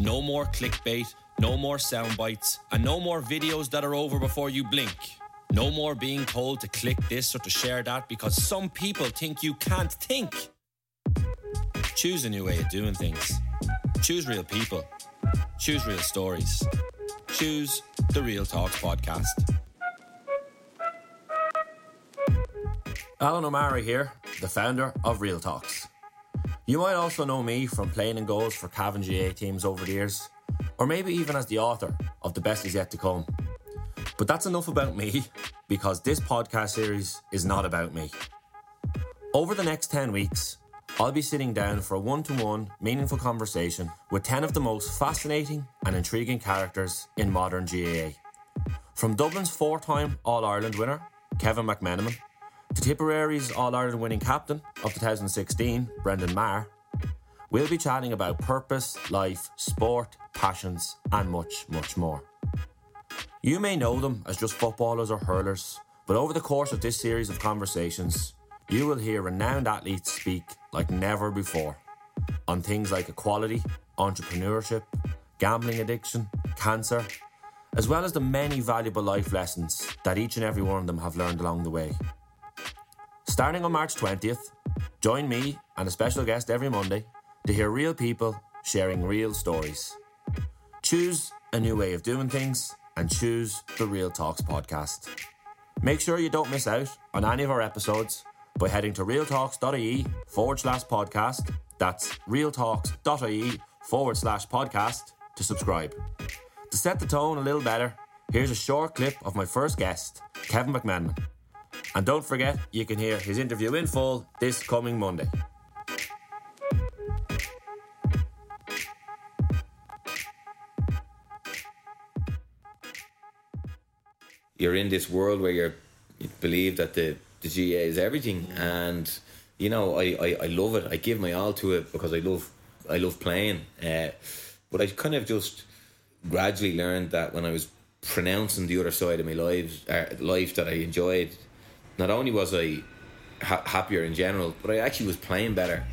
No more clickbait, no more sound bites, and no more videos that are over before you blink. No more being told to click this or to share that because some people think you can't think. Choose a new way of doing things. Choose real people. Choose real stories. Choose the Real Talks podcast. Alan O'Mara here, the founder of Real Talks. You might also know me from playing in goals for Cavan GAA teams over the years, or maybe even as the author of The Best Is Yet to Come. But that's enough about me, because this podcast series is not about me. Over the next 10 weeks, I'll be sitting down for a one to one, meaningful conversation with 10 of the most fascinating and intriguing characters in modern GAA. From Dublin's four time All Ireland winner, Kevin McMenamin, to Tipperary's All Ireland winning captain of 2016, Brendan Maher, we'll be chatting about purpose, life, sport, passions, and much, much more. You may know them as just footballers or hurlers, but over the course of this series of conversations, you will hear renowned athletes speak like never before on things like equality, entrepreneurship, gambling addiction, cancer, as well as the many valuable life lessons that each and every one of them have learned along the way. Starting on March 20th, join me and a special guest every Monday to hear real people sharing real stories. Choose a new way of doing things and choose the Real Talks podcast. Make sure you don't miss out on any of our episodes by heading to realtalks.ie forward slash podcast. That's realtalks.ie forward slash podcast to subscribe. To set the tone a little better, here's a short clip of my first guest, Kevin McMenamin. And don't forget, you can hear his interview in full this coming Monday. You're in this world where you believe that the, the GAA is everything, and you know I, I, I love it. I give my all to it because I love I love playing. Uh, but I kind of just gradually learned that when I was pronouncing the other side of my life, uh, life that I enjoyed not only was I ha- happier in general, but I actually was playing better.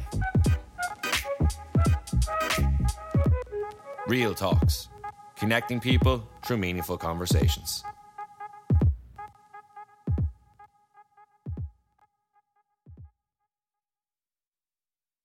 Real Talks, connecting people through meaningful conversations.